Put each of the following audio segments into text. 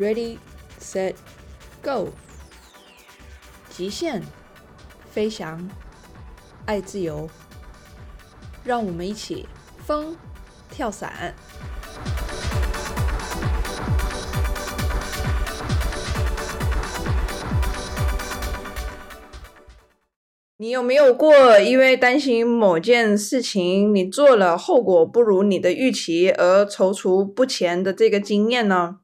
，Ready, set, go！极限飞翔，爱自由，让我们一起疯跳伞。你有没有过因为担心某件事情你做了，后果不如你的预期而踌躇不前的这个经验呢？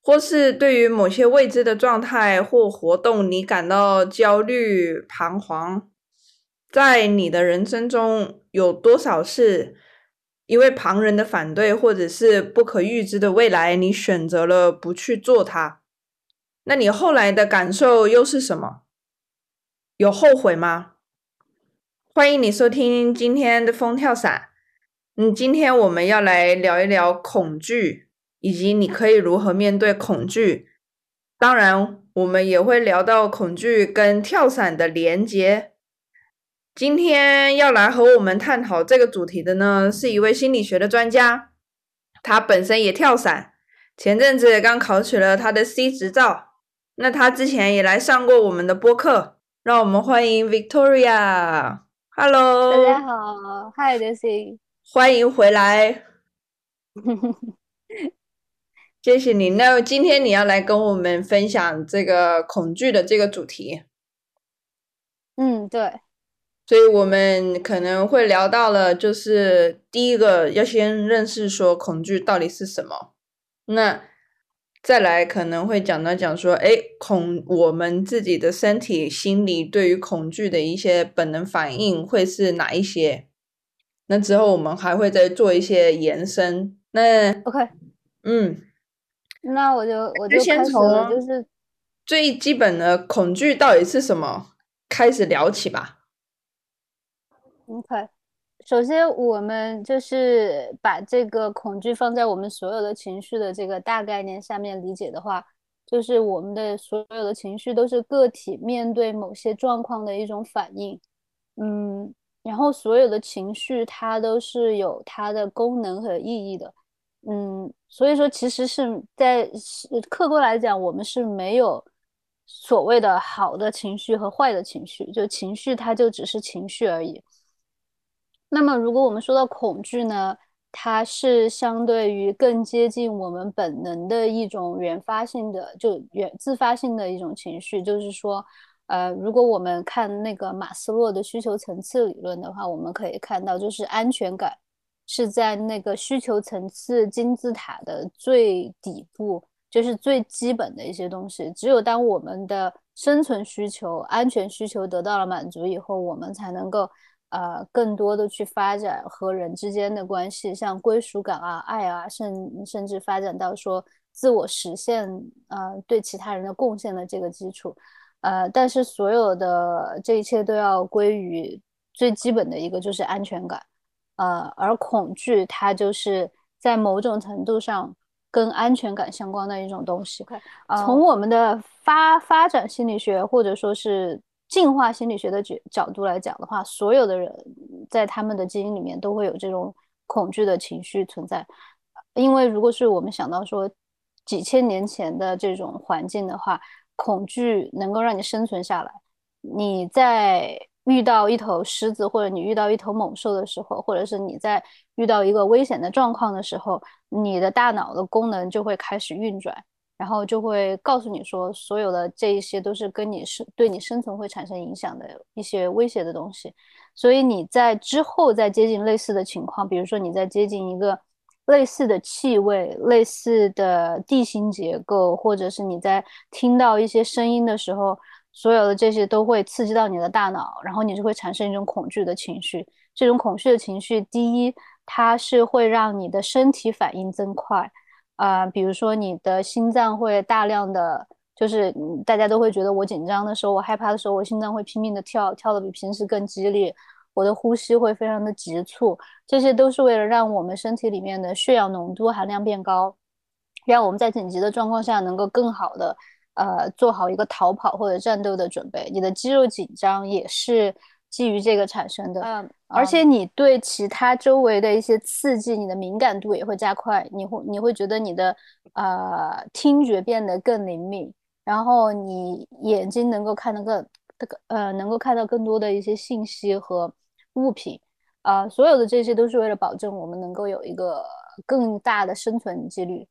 或是对于某些未知的状态或活动，你感到焦虑彷徨？在你的人生中，有多少是因为旁人的反对，或者是不可预知的未来，你选择了不去做它？那你后来的感受又是什么？有后悔吗？欢迎你收听今天的风跳伞。嗯，今天我们要来聊一聊恐惧，以及你可以如何面对恐惧。当然，我们也会聊到恐惧跟跳伞的连接。今天要来和我们探讨这个主题的呢，是一位心理学的专家，他本身也跳伞，前阵子刚考取了他的 C 执照。那他之前也来上过我们的播客。让我们欢迎 Victoria，Hello，大家好，Hi Daisy，欢迎回来，谢谢你。那今天你要来跟我们分享这个恐惧的这个主题，嗯，对，所以我们可能会聊到了，就是第一个要先认识说恐惧到底是什么，那。再来可能会讲到讲说，哎，恐我们自己的身体、心理对于恐惧的一些本能反应会是哪一些？那之后我们还会再做一些延伸。那 OK，嗯，那我就我就先从就是最基本的恐惧到底是什么开始聊起吧。OK。首先，我们就是把这个恐惧放在我们所有的情绪的这个大概念下面理解的话，就是我们的所有的情绪都是个体面对某些状况的一种反应，嗯，然后所有的情绪它都是有它的功能和意义的，嗯，所以说其实是在客观来讲，我们是没有所谓的好的情绪和坏的情绪，就情绪它就只是情绪而已。那么，如果我们说到恐惧呢，它是相对于更接近我们本能的一种原发性的，就原自发性的一种情绪。就是说，呃，如果我们看那个马斯洛的需求层次理论的话，我们可以看到，就是安全感是在那个需求层次金字塔的最底部，就是最基本的一些东西。只有当我们的生存需求、安全需求得到了满足以后，我们才能够。呃，更多的去发展和人之间的关系，像归属感啊、爱啊，甚甚至发展到说自我实现，呃，对其他人的贡献的这个基础，呃，但是所有的这一切都要归于最基本的一个就是安全感，呃，而恐惧它就是在某种程度上跟安全感相关的一种东西。从我们的发发展心理学或者说是。进化心理学的角角度来讲的话，所有的人在他们的基因里面都会有这种恐惧的情绪存在。因为如果是我们想到说几千年前的这种环境的话，恐惧能够让你生存下来。你在遇到一头狮子，或者你遇到一头猛兽的时候，或者是你在遇到一个危险的状况的时候，你的大脑的功能就会开始运转。然后就会告诉你说，所有的这一些都是跟你生对你生存会产生影响的一些威胁的东西，所以你在之后再接近类似的情况，比如说你在接近一个类似的气味、类似的地形结构，或者是你在听到一些声音的时候，所有的这些都会刺激到你的大脑，然后你就会产生一种恐惧的情绪。这种恐惧的情绪，第一，它是会让你的身体反应增快。啊，比如说你的心脏会大量的，就是大家都会觉得我紧张的时候，我害怕的时候，我心脏会拼命的跳，跳的比平时更激烈，我的呼吸会非常的急促，这些都是为了让我们身体里面的血氧浓度含量变高，让我们在紧急的状况下能够更好的呃做好一个逃跑或者战斗的准备。你的肌肉紧张也是。基于这个产生的。嗯，而且你对其他周围的一些刺激，你的敏感度也会加快，你会你会觉得你的呃听觉变得更灵敏，然后你眼睛能够看得更这个呃能够看到更多的一些信息和物品。啊，所有的这些都是为了保证我们能够有一个更大的生存几率。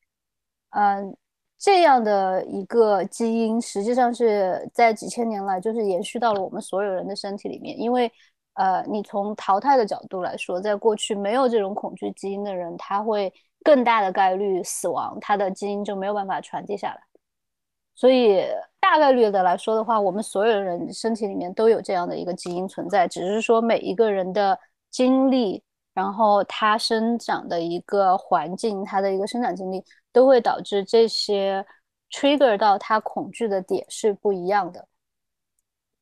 嗯，这样的一个基因实际上是在几千年来就是延续到了我们所有人的身体里面。因为，呃，你从淘汰的角度来说，在过去没有这种恐惧基因的人，他会更大的概率死亡，他的基因就没有办法传递下来。所以，大概率的来说的话，我们所有人身体里面都有这样的一个基因存在，只是说每一个人的。经历，然后它生长的一个环境，它的一个生长经历，都会导致这些 trigger 到它恐惧的点是不一样的。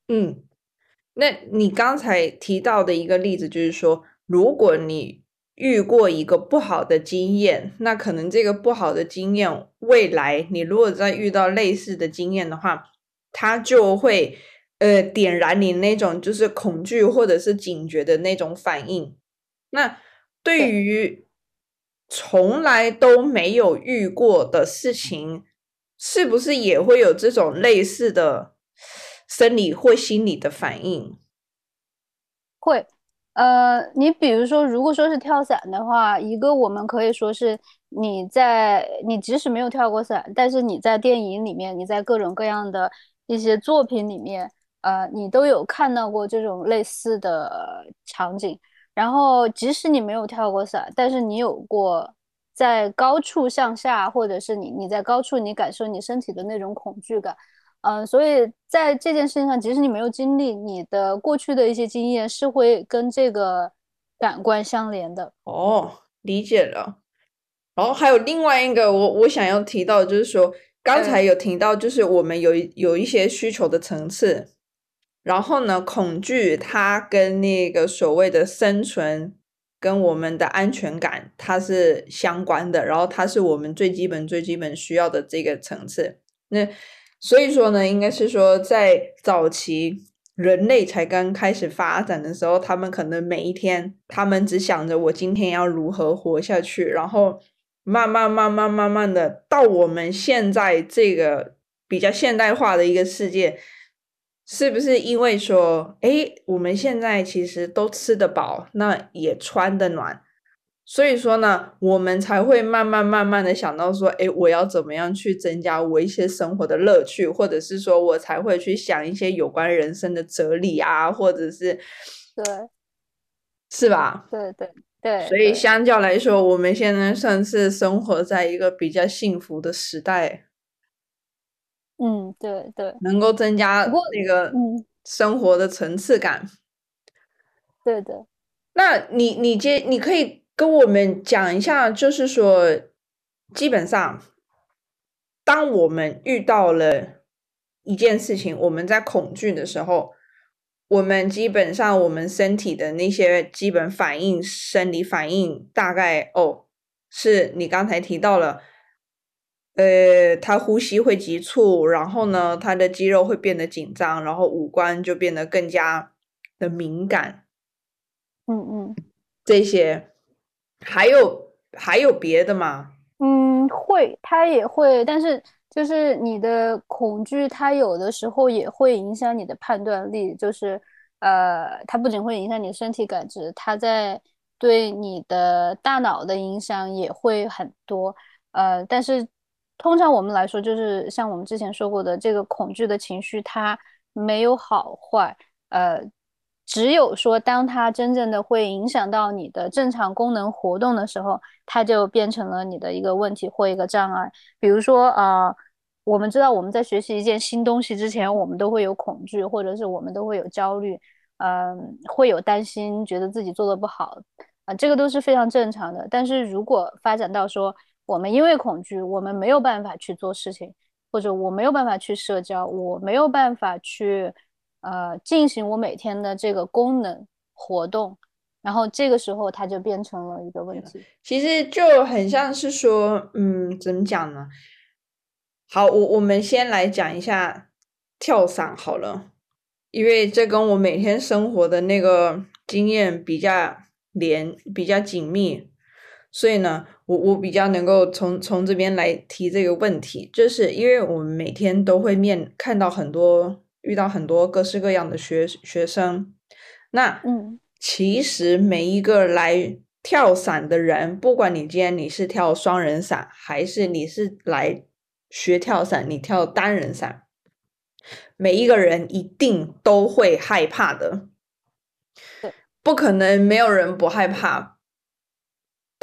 嗯，那你刚才提到的一个例子，就是说，如果你遇过一个不好的经验，那可能这个不好的经验，未来你如果再遇到类似的经验的话，它就会。呃，点燃你那种就是恐惧或者是警觉的那种反应。那对于从来都没有遇过的事情，是不是也会有这种类似的生理或心理的反应？会。呃，你比如说，如果说是跳伞的话，一个我们可以说是你在你即使没有跳过伞，但是你在电影里面，你在各种各样的一些作品里面。呃，你都有看到过这种类似的场景，然后即使你没有跳过伞，但是你有过在高处向下，或者是你你在高处你感受你身体的那种恐惧感，嗯，所以在这件事情上，即使你没有经历，你的过去的一些经验是会跟这个感官相连的。哦，理解了。然后还有另外一个，我我想要提到，就是说刚才有提到，就是我们有有一些需求的层次。然后呢，恐惧它跟那个所谓的生存，跟我们的安全感它是相关的。然后它是我们最基本、最基本需要的这个层次。那所以说呢，应该是说在早期人类才刚开始发展的时候，他们可能每一天，他们只想着我今天要如何活下去。然后慢慢、慢慢、慢慢的到我们现在这个比较现代化的一个世界。是不是因为说，哎，我们现在其实都吃得饱，那也穿得暖，所以说呢，我们才会慢慢慢慢的想到说，哎，我要怎么样去增加我一些生活的乐趣，或者是说我才会去想一些有关人生的哲理啊，或者是，对，是吧？对对对。所以相较来说，我们现在算是生活在一个比较幸福的时代。嗯，对对，能够增加那个生活的层次感。对的，那你你接你可以跟我们讲一下，就是说，基本上，当我们遇到了一件事情，我们在恐惧的时候，我们基本上我们身体的那些基本反应、生理反应，大概哦，是你刚才提到了。呃，他呼吸会急促，然后呢，他的肌肉会变得紧张，然后五官就变得更加的敏感。嗯嗯，这些还有还有别的吗？嗯，会，他也会，但是就是你的恐惧，它有的时候也会影响你的判断力，就是呃，它不仅会影响你的身体感知，它在对你的大脑的影响也会很多。呃，但是。通常我们来说，就是像我们之前说过的，这个恐惧的情绪它没有好坏，呃，只有说当它真正的会影响到你的正常功能活动的时候，它就变成了你的一个问题或一个障碍。比如说，呃，我们知道我们在学习一件新东西之前，我们都会有恐惧，或者是我们都会有焦虑，嗯，会有担心，觉得自己做的不好，啊，这个都是非常正常的。但是如果发展到说，我们因为恐惧，我们没有办法去做事情，或者我没有办法去社交，我没有办法去呃进行我每天的这个功能活动，然后这个时候它就变成了一个问题。其实就很像是说，嗯，怎么讲呢？好，我我们先来讲一下跳伞好了。因为这跟我每天生活的那个经验比较连、比较紧密，所以呢，我我比较能够从从这边来提这个问题，就是因为我们每天都会面看到很多、遇到很多各式各样的学学生，那嗯，其实每一个来跳伞的人，不管你今天你是跳双人伞，还是你是来学跳伞，你跳单人伞。每一个人一定都会害怕的，不可能没有人不害怕。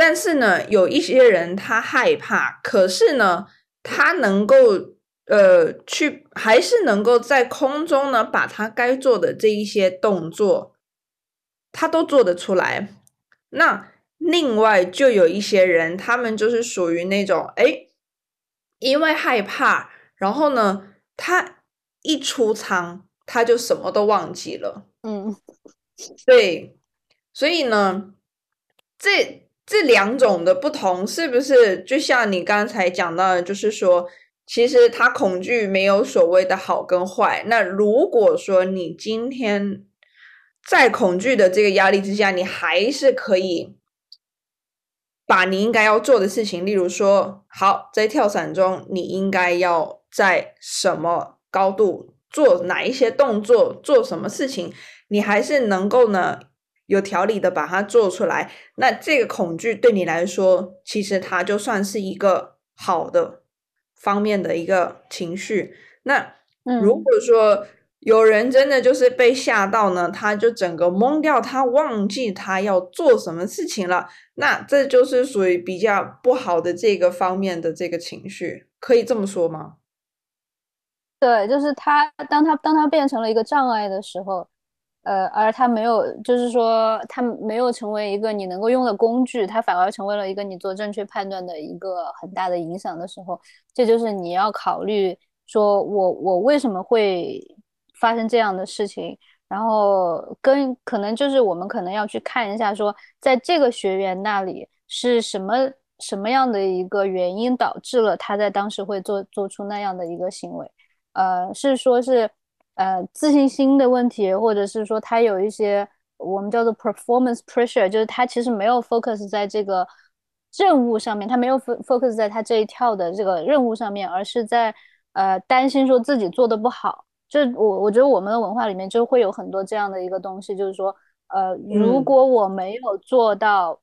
但是呢，有一些人他害怕，可是呢，他能够呃去，还是能够在空中呢，把他该做的这一些动作，他都做得出来。那另外就有一些人，他们就是属于那种，哎，因为害怕，然后呢，他。一出舱，他就什么都忘记了。嗯，对，所以呢，这这两种的不同，是不是就像你刚才讲到的，就是说，其实他恐惧没有所谓的好跟坏。那如果说你今天在恐惧的这个压力之下，你还是可以把你应该要做的事情，例如说，好，在跳伞中，你应该要在什么？高度做哪一些动作，做什么事情，你还是能够呢有条理的把它做出来。那这个恐惧对你来说，其实它就算是一个好的方面的一个情绪。那如果说有人真的就是被吓到呢，他就整个懵掉，他忘记他要做什么事情了，那这就是属于比较不好的这个方面的这个情绪，可以这么说吗？对，就是他，当他当他变成了一个障碍的时候，呃，而他没有，就是说他没有成为一个你能够用的工具，他反而成为了一个你做正确判断的一个很大的影响的时候，这就是你要考虑，说我我为什么会发生这样的事情，然后跟可能就是我们可能要去看一下，说在这个学员那里是什么什么样的一个原因导致了他在当时会做做出那样的一个行为。呃，是说，是呃自信心的问题，或者是说他有一些我们叫做 performance pressure，就是他其实没有 focus 在这个任务上面，他没有 focus 在他这一跳的这个任务上面，而是在呃担心说自己做的不好。就我我觉得我们的文化里面就会有很多这样的一个东西，就是说，呃，如果我没有做到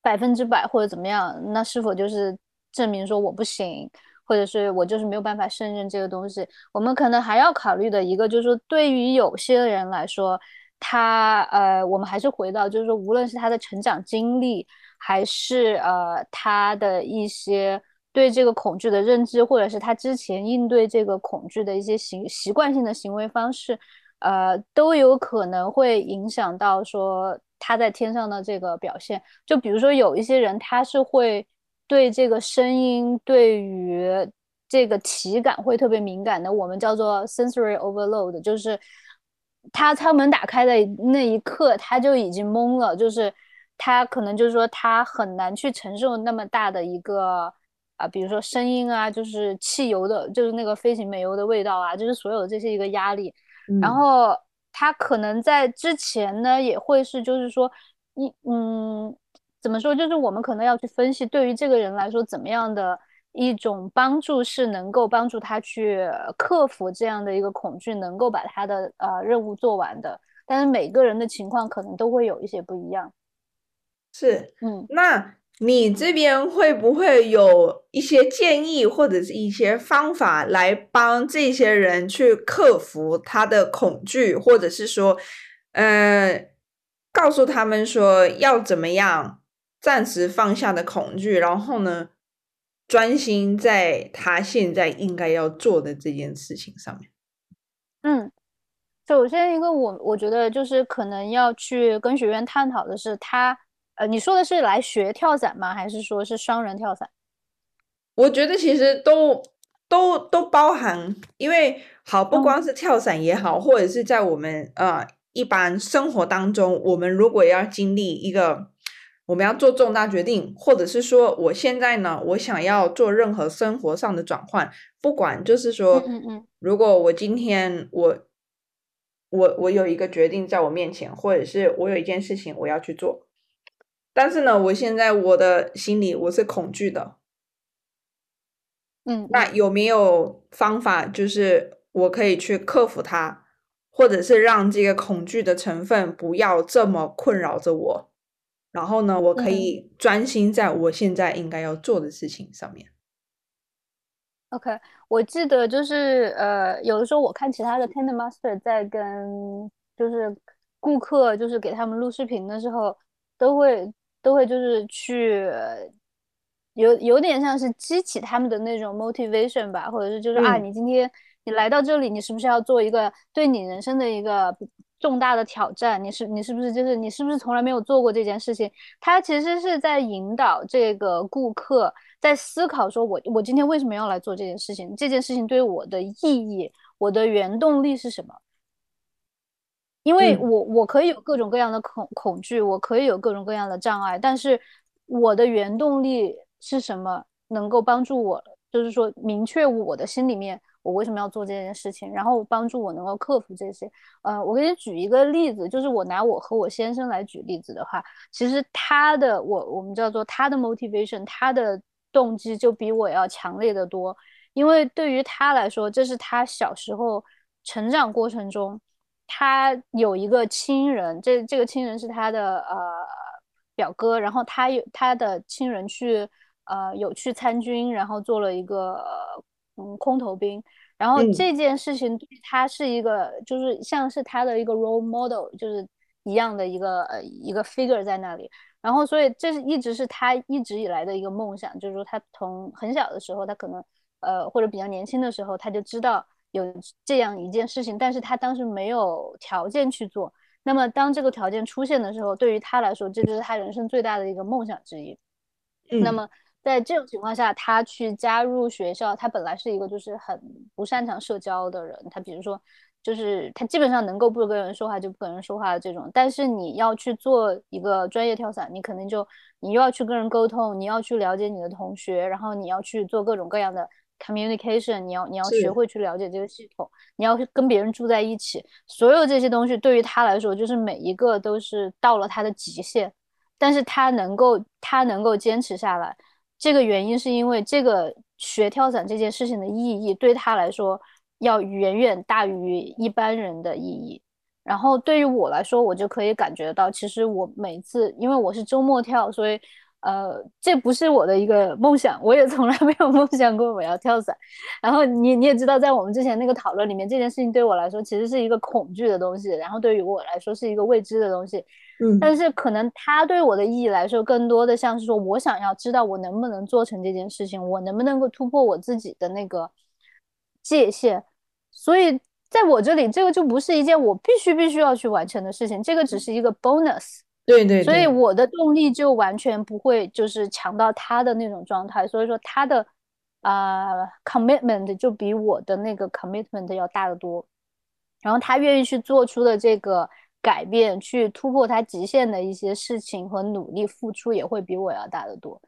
百分之百或者怎么样，那是否就是证明说我不行？或者是我就是没有办法胜任这个东西，我们可能还要考虑的一个就是说，对于有些人来说，他呃，我们还是回到就是说，无论是他的成长经历，还是呃他的一些对这个恐惧的认知，或者是他之前应对这个恐惧的一些行习惯性的行为方式，呃，都有可能会影响到说他在天上的这个表现。就比如说有一些人，他是会。对这个声音，对于这个体感会特别敏感的，我们叫做 sensory overload，就是他舱门打开的那一刻，他就已经懵了，就是他可能就是说他很难去承受那么大的一个啊，比如说声音啊，就是汽油的，就是那个飞行煤油的味道啊，就是所有这些一个压力，然后他可能在之前呢也会是，就是说一嗯。怎么说？就是我们可能要去分析，对于这个人来说，怎么样的一种帮助是能够帮助他去克服这样的一个恐惧，能够把他的呃任务做完的。但是每个人的情况可能都会有一些不一样。是，嗯，那你这边会不会有一些建议或者是一些方法来帮这些人去克服他的恐惧，或者是说，呃，告诉他们说要怎么样？暂时放下的恐惧，然后呢，专心在他现在应该要做的这件事情上面。嗯，首先一个我我觉得就是可能要去跟学员探讨的是，他呃，你说的是来学跳伞吗？还是说是双人跳伞？我觉得其实都都都包含，因为好不光是跳伞也好，或者是在我们呃一般生活当中，我们如果要经历一个。我们要做重大决定，或者是说，我现在呢，我想要做任何生活上的转换，不管就是说，嗯嗯，如果我今天我我我有一个决定在我面前，或者是我有一件事情我要去做，但是呢，我现在我的心里我是恐惧的。嗯，那有没有方法，就是我可以去克服它，或者是让这个恐惧的成分不要这么困扰着我？然后呢，我可以专心在我现在应该要做的事情上面。OK，我记得就是呃，有的时候我看其他的 Tender Master 在跟就是顾客就是给他们录视频的时候，都会都会就是去。有有点像是激起他们的那种 motivation 吧，或者是就是啊，你今天你来到这里，你是不是要做一个对你人生的一个重大的挑战？你是你是不是就是你是不是从来没有做过这件事情？他其实是在引导这个顾客在思考，说我我今天为什么要来做这件事情？这件事情对我的意义，我的原动力是什么？因为我我可以有各种各样的恐恐惧，我可以有各种各样的障碍，但是我的原动力。是什么能够帮助我？就是说，明确我的心里面，我为什么要做这件事情，然后帮助我能够克服这些。呃，我给你举一个例子，就是我拿我和我先生来举例子的话，其实他的我我们叫做他的 motivation，他的动机就比我要强烈的多。因为对于他来说，这是他小时候成长过程中，他有一个亲人，这这个亲人是他的呃表哥，然后他有他的亲人去。呃，有去参军，然后做了一个嗯空头兵，然后这件事情对他是一个，就是像是他的一个 role model，就是一样的一个呃一个 figure 在那里，然后所以这是一直是他一直以来的一个梦想，就是说他从很小的时候，他可能呃或者比较年轻的时候，他就知道有这样一件事情，但是他当时没有条件去做，那么当这个条件出现的时候，对于他来说，这就是他人生最大的一个梦想之一，那么。在这种情况下，他去加入学校，他本来是一个就是很不擅长社交的人。他比如说，就是他基本上能够不跟人说话就不跟人说话的这种。但是你要去做一个专业跳伞，你肯定就你又要去跟人沟通，你要去了解你的同学，然后你要去做各种各样的 communication，你要你要学会去了解这个系统，你要跟别人住在一起，所有这些东西对于他来说，就是每一个都是到了他的极限。但是他能够他能够坚持下来。这个原因是因为这个学跳伞这件事情的意义对他来说要远远大于一般人的意义。然后对于我来说，我就可以感觉到，其实我每次因为我是周末跳，所以呃，这不是我的一个梦想，我也从来没有梦想过我要跳伞。然后你你也知道，在我们之前那个讨论里面，这件事情对我来说其实是一个恐惧的东西，然后对于我来说是一个未知的东西。嗯，但是可能它对我的意义来说，更多的像是说我想要知道我能不能做成这件事情，我能不能够突破我自己的那个界限。所以在我这里，这个就不是一件我必须必须要去完成的事情，这个只是一个 bonus。对对。所以我的动力就完全不会就是强到他的那种状态。所以说他的啊 commitment 就比我的那个 commitment 要大得多。然后他愿意去做出的这个。改变去突破他极限的一些事情和努力付出也会比我要大得多，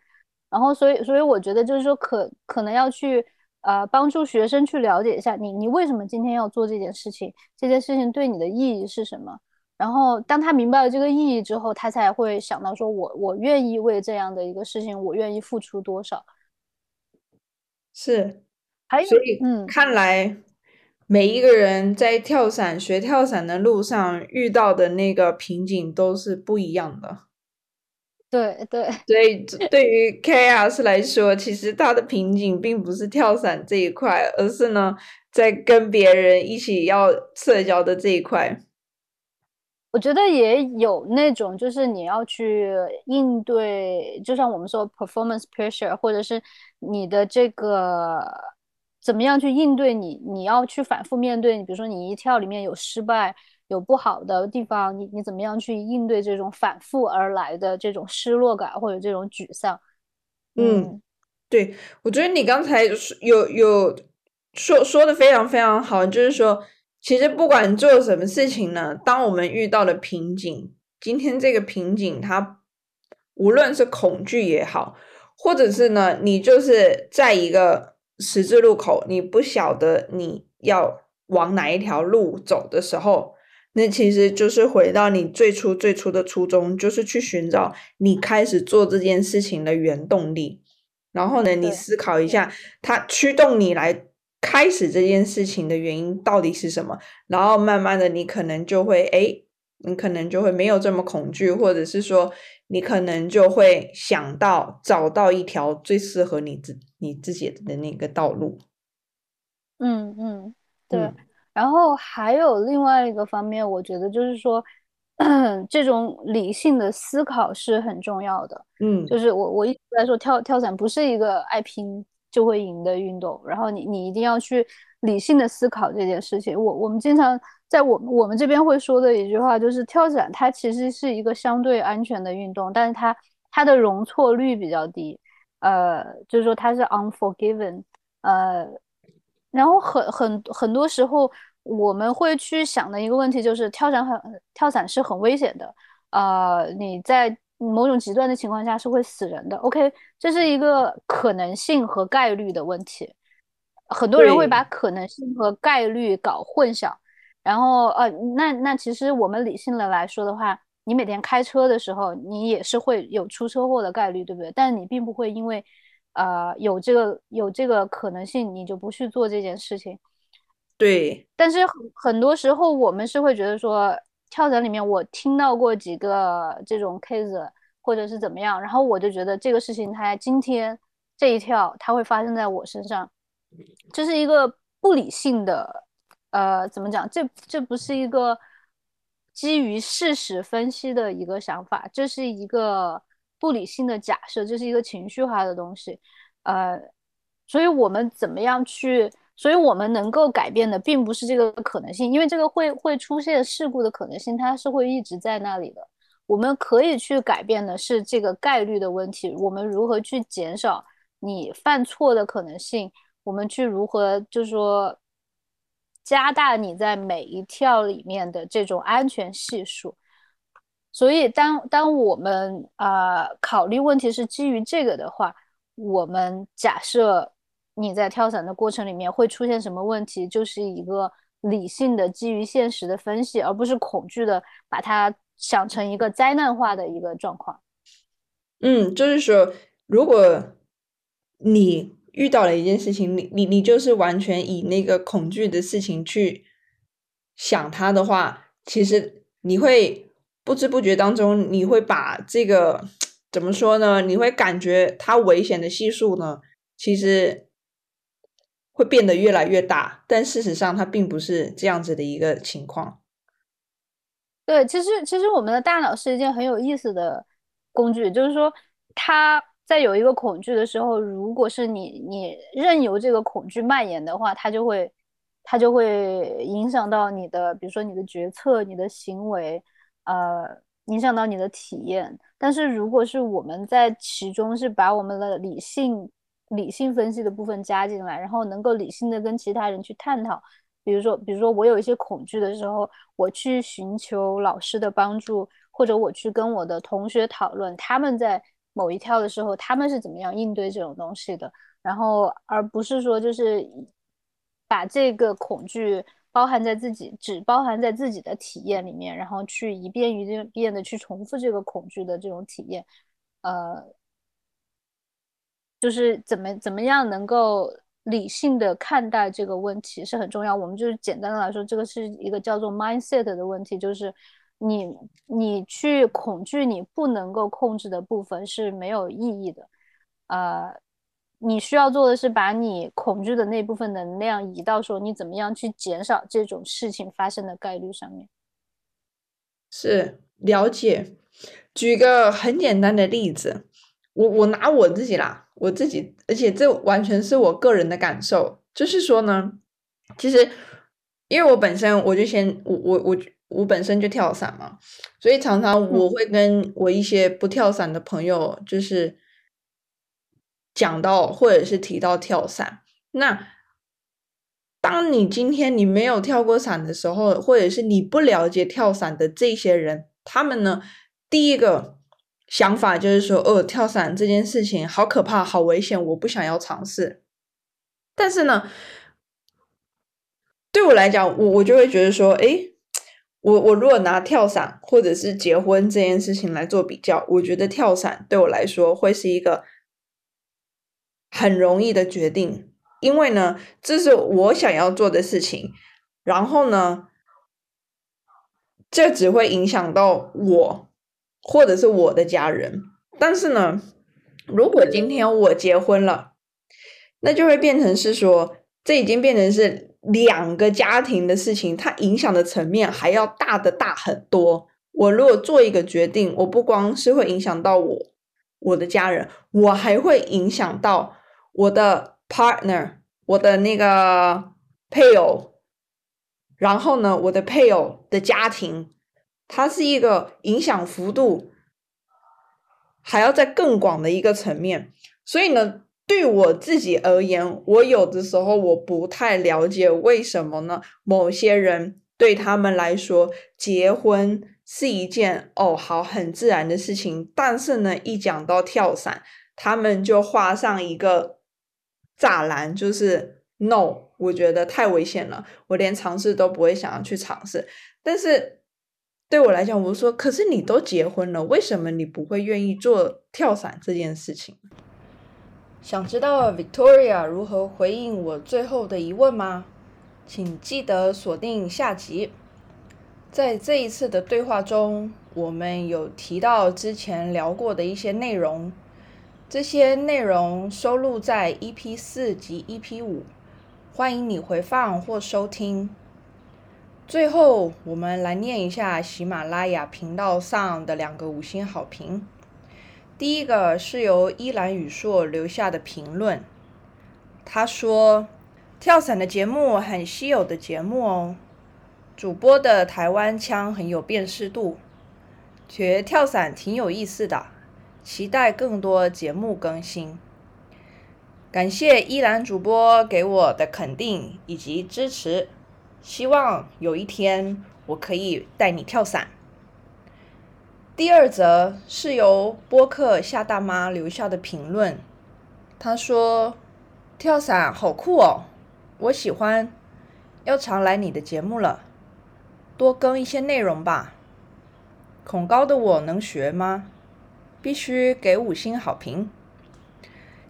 然后所以所以我觉得就是说可可能要去呃帮助学生去了解一下你你为什么今天要做这件事情，这件事情对你的意义是什么，然后当他明白了这个意义之后，他才会想到说我我愿意为这样的一个事情我愿意付出多少，是，还有所以嗯看来。每一个人在跳伞、学跳伞的路上遇到的那个瓶颈都是不一样的。对对，所以对于 Chaos 来说，其实他的瓶颈并不是跳伞这一块，而是呢，在跟别人一起要社交的这一块。我觉得也有那种，就是你要去应对，就像我们说 performance pressure，或者是你的这个。怎么样去应对你？你要去反复面对，你比如说你一跳里面有失败，有不好的地方，你你怎么样去应对这种反复而来的这种失落感或者这种沮丧？嗯，对，我觉得你刚才有有说说的非常非常好，就是说，其实不管做什么事情呢，当我们遇到了瓶颈，今天这个瓶颈它无论是恐惧也好，或者是呢，你就是在一个。十字路口，你不晓得你要往哪一条路走的时候，那其实就是回到你最初最初的初衷，就是去寻找你开始做这件事情的原动力。然后呢，你思考一下，它驱动你来开始这件事情的原因到底是什么？然后慢慢的，你可能就会，哎，你可能就会没有这么恐惧，或者是说，你可能就会想到找到一条最适合你自你自己的那个道路。嗯嗯，对。然后还有另外一个方面，我觉得就是说。这种理性的思考是很重要的。嗯，就是我我一直在说跳跳伞不是一个爱拼就会赢的运动，然后你你一定要去理性的思考这件事情。我我们经常在我我们这边会说的一句话就是跳伞它其实是一个相对安全的运动，但是它它的容错率比较低，呃，就是说它是 unforgiven，呃，然后很很很多时候。我们会去想的一个问题就是跳伞很跳伞是很危险的，呃，你在某种极端的情况下是会死人的。OK，这是一个可能性和概率的问题，很多人会把可能性和概率搞混淆。然后呃，那那其实我们理性的来说的话，你每天开车的时候，你也是会有出车祸的概率，对不对？但是你并不会因为呃有这个有这个可能性，你就不去做这件事情。对，但是很很多时候我们是会觉得说，跳伞里面我听到过几个这种 case，或者是怎么样，然后我就觉得这个事情它今天这一跳它会发生在我身上，这是一个不理性的，呃，怎么讲？这这不是一个基于事实分析的一个想法，这是一个不理性的假设，这是一个情绪化的东西，呃，所以我们怎么样去？所以我们能够改变的并不是这个可能性，因为这个会会出现事故的可能性，它是会一直在那里的。我们可以去改变的是这个概率的问题，我们如何去减少你犯错的可能性？我们去如何就是说加大你在每一跳里面的这种安全系数？所以当当我们啊考虑问题是基于这个的话，我们假设。你在跳伞的过程里面会出现什么问题？就是一个理性的、基于现实的分析，而不是恐惧的把它想成一个灾难化的一个状况。嗯，就是说，如果你遇到了一件事情，你你你就是完全以那个恐惧的事情去想它的话，其实你会不知不觉当中，你会把这个怎么说呢？你会感觉它危险的系数呢，其实。会变得越来越大，但事实上它并不是这样子的一个情况。对，其实其实我们的大脑是一件很有意思的工具，就是说，它在有一个恐惧的时候，如果是你你任由这个恐惧蔓延的话，它就会它就会影响到你的，比如说你的决策、你的行为，呃，影响到你的体验。但是如果是我们在其中是把我们的理性。理性分析的部分加进来，然后能够理性的跟其他人去探讨，比如说，比如说我有一些恐惧的时候，我去寻求老师的帮助，或者我去跟我的同学讨论，他们在某一跳的时候，他们是怎么样应对这种东西的，然后而不是说就是把这个恐惧包含在自己，只包含在自己的体验里面，然后去一遍一遍的去重复这个恐惧的这种体验，呃。就是怎么怎么样能够理性的看待这个问题是很重要。我们就是简单的来说，这个是一个叫做 mindset 的问题，就是你你去恐惧你不能够控制的部分是没有意义的。呃，你需要做的是把你恐惧的那部分能量移到说你怎么样去减少这种事情发生的概率上面。是了解。举个很简单的例子。我我拿我自己啦，我自己，而且这完全是我个人的感受，就是说呢，其实因为我本身我就先我我我我本身就跳伞嘛，所以常常我会跟我一些不跳伞的朋友，就是讲到或者是提到跳伞。那当你今天你没有跳过伞的时候，或者是你不了解跳伞的这些人，他们呢，第一个。想法就是说，哦，跳伞这件事情好可怕，好危险，我不想要尝试。但是呢，对我来讲，我我就会觉得说，哎，我我如果拿跳伞或者是结婚这件事情来做比较，我觉得跳伞对我来说会是一个很容易的决定，因为呢，这是我想要做的事情，然后呢，这只会影响到我或者是我的家人，但是呢，如果今天我结婚了，那就会变成是说，这已经变成是。两个家庭的事情，它影响的层面还要大的大很多。我如果做一个决定，我不光是会影响到我我的家人，我还会影响到我的 partner，我的那个配偶。然后呢，我的配偶的家庭，它是一个影响幅度还要在更广的一个层面。所以呢。对我自己而言，我有的时候我不太了解为什么呢？某些人对他们来说，结婚是一件哦好很自然的事情，但是呢，一讲到跳伞，他们就画上一个栅栏，就是 no，我觉得太危险了，我连尝试都不会想要去尝试。但是对我来讲，我说，可是你都结婚了，为什么你不会愿意做跳伞这件事情？想知道 Victoria 如何回应我最后的疑问吗？请记得锁定下集。在这一次的对话中，我们有提到之前聊过的一些内容，这些内容收录在 EP 四及 EP 五，欢迎你回放或收听。最后，我们来念一下喜马拉雅频道上的两个五星好评。第一个是由依兰宇硕留下的评论，他说：“跳伞的节目很稀有的节目哦，主播的台湾腔很有辨识度，学跳伞挺有意思的，期待更多节目更新。感谢依兰主播给我的肯定以及支持，希望有一天我可以带你跳伞。”第二则是由播客夏大妈留下的评论，她说：“跳伞好酷哦，我喜欢，要常来你的节目了，多更一些内容吧。恐高的我能学吗？必须给五星好评，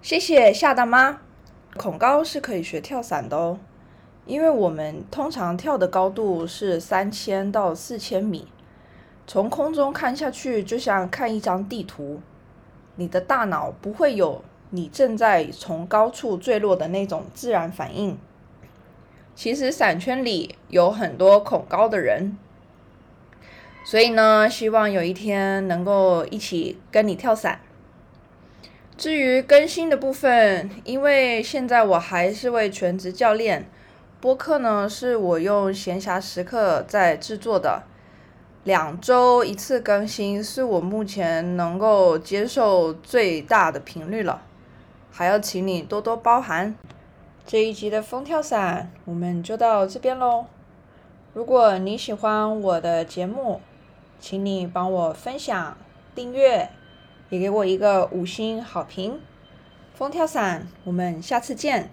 谢谢夏大妈。恐高是可以学跳伞的哦，因为我们通常跳的高度是三千到四千米。”从空中看下去，就像看一张地图，你的大脑不会有你正在从高处坠落的那种自然反应。其实伞圈里有很多恐高的人，所以呢，希望有一天能够一起跟你跳伞。至于更新的部分，因为现在我还是位全职教练，播客呢是我用闲暇时刻在制作的。两周一次更新是我目前能够接受最大的频率了，还要请你多多包涵。这一集的风跳伞我们就到这边喽。如果你喜欢我的节目，请你帮我分享、订阅，也给我一个五星好评。风跳伞，我们下次见。